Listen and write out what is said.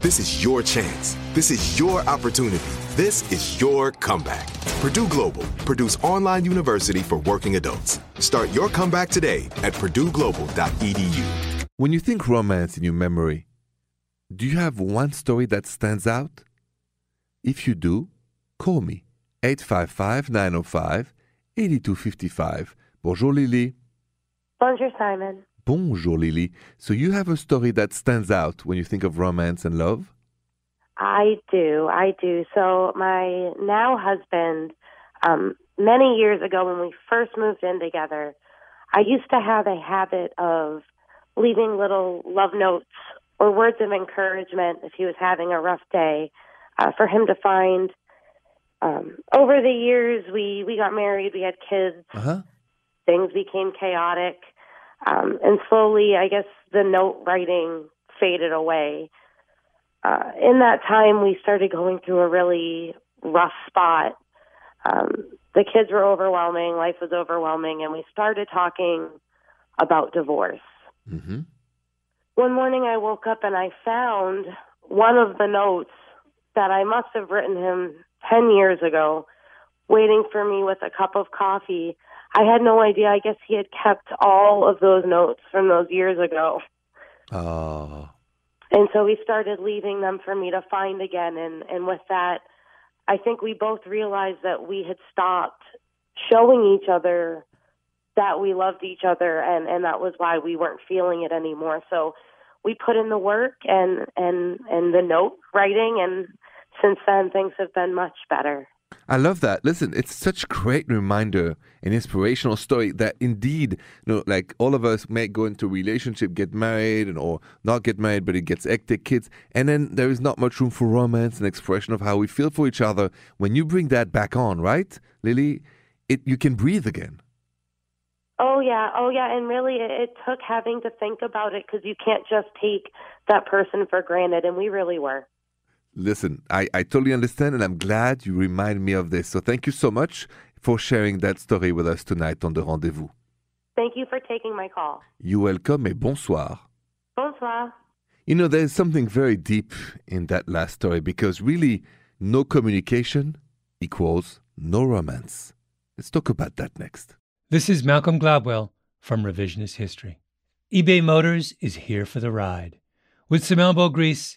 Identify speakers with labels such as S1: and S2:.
S1: This is your chance. This is your opportunity. This is your comeback. Purdue Global, Purdue's online university for working adults. Start your comeback today at purdueglobal.edu.
S2: When you think romance in your memory, do you have one story that stands out? If you do, call me 855 905 8255. Bonjour Lily.
S3: Bonjour, Simon.
S2: Bonjour Lily. So you have a story that stands out when you think of romance and love?
S3: I do. I do. So, my now husband, um, many years ago when we first moved in together, I used to have a habit of leaving little love notes or words of encouragement if he was having a rough day uh, for him to find. Um, over the years, we, we got married, we had kids,
S2: Uh-huh.
S3: things became chaotic. Um, and slowly, I guess the note writing faded away uh, in that time, we started going through a really rough spot. Um, the kids were overwhelming, life was overwhelming, and we started talking about divorce.
S2: Mm-hmm.
S3: One morning, I woke up and I found one of the notes that I must have written him 10 years ago, waiting for me with a cup of coffee. I had no idea. I guess he had kept all of those notes from those years ago.
S2: Oh.
S3: And so we started leaving them for me to find again. And, and with that, I think we both realized that we had stopped showing each other that we loved each other and, and that was why we weren't feeling it anymore. So we put in the work and, and, and the note writing and since then things have been much better.
S2: I love that. Listen, it's such a great reminder, an inspirational story that indeed, you know, like all of us may go into a relationship, get married, and or not get married, but it gets hectic, kids, and then there is not much room for romance and expression of how we feel for each other. When you bring that back on, right, Lily, it you can breathe again.
S3: Oh yeah, oh yeah, and really it, it took having to think about it because you can't just take that person for granted, and we really were.
S2: Listen, I, I totally understand, and I'm glad you remind me of this. So thank you so much for sharing that story with us tonight on the rendezvous.
S3: Thank you for taking my call.
S2: You're welcome et bonsoir.
S3: Bonsoir.
S2: You know, there's something very deep in that last story because really, no communication equals no romance. Let's talk about that next.
S4: This is Malcolm Gladwell from Revisionist History. eBay Motors is here for the ride. With some elbow grease,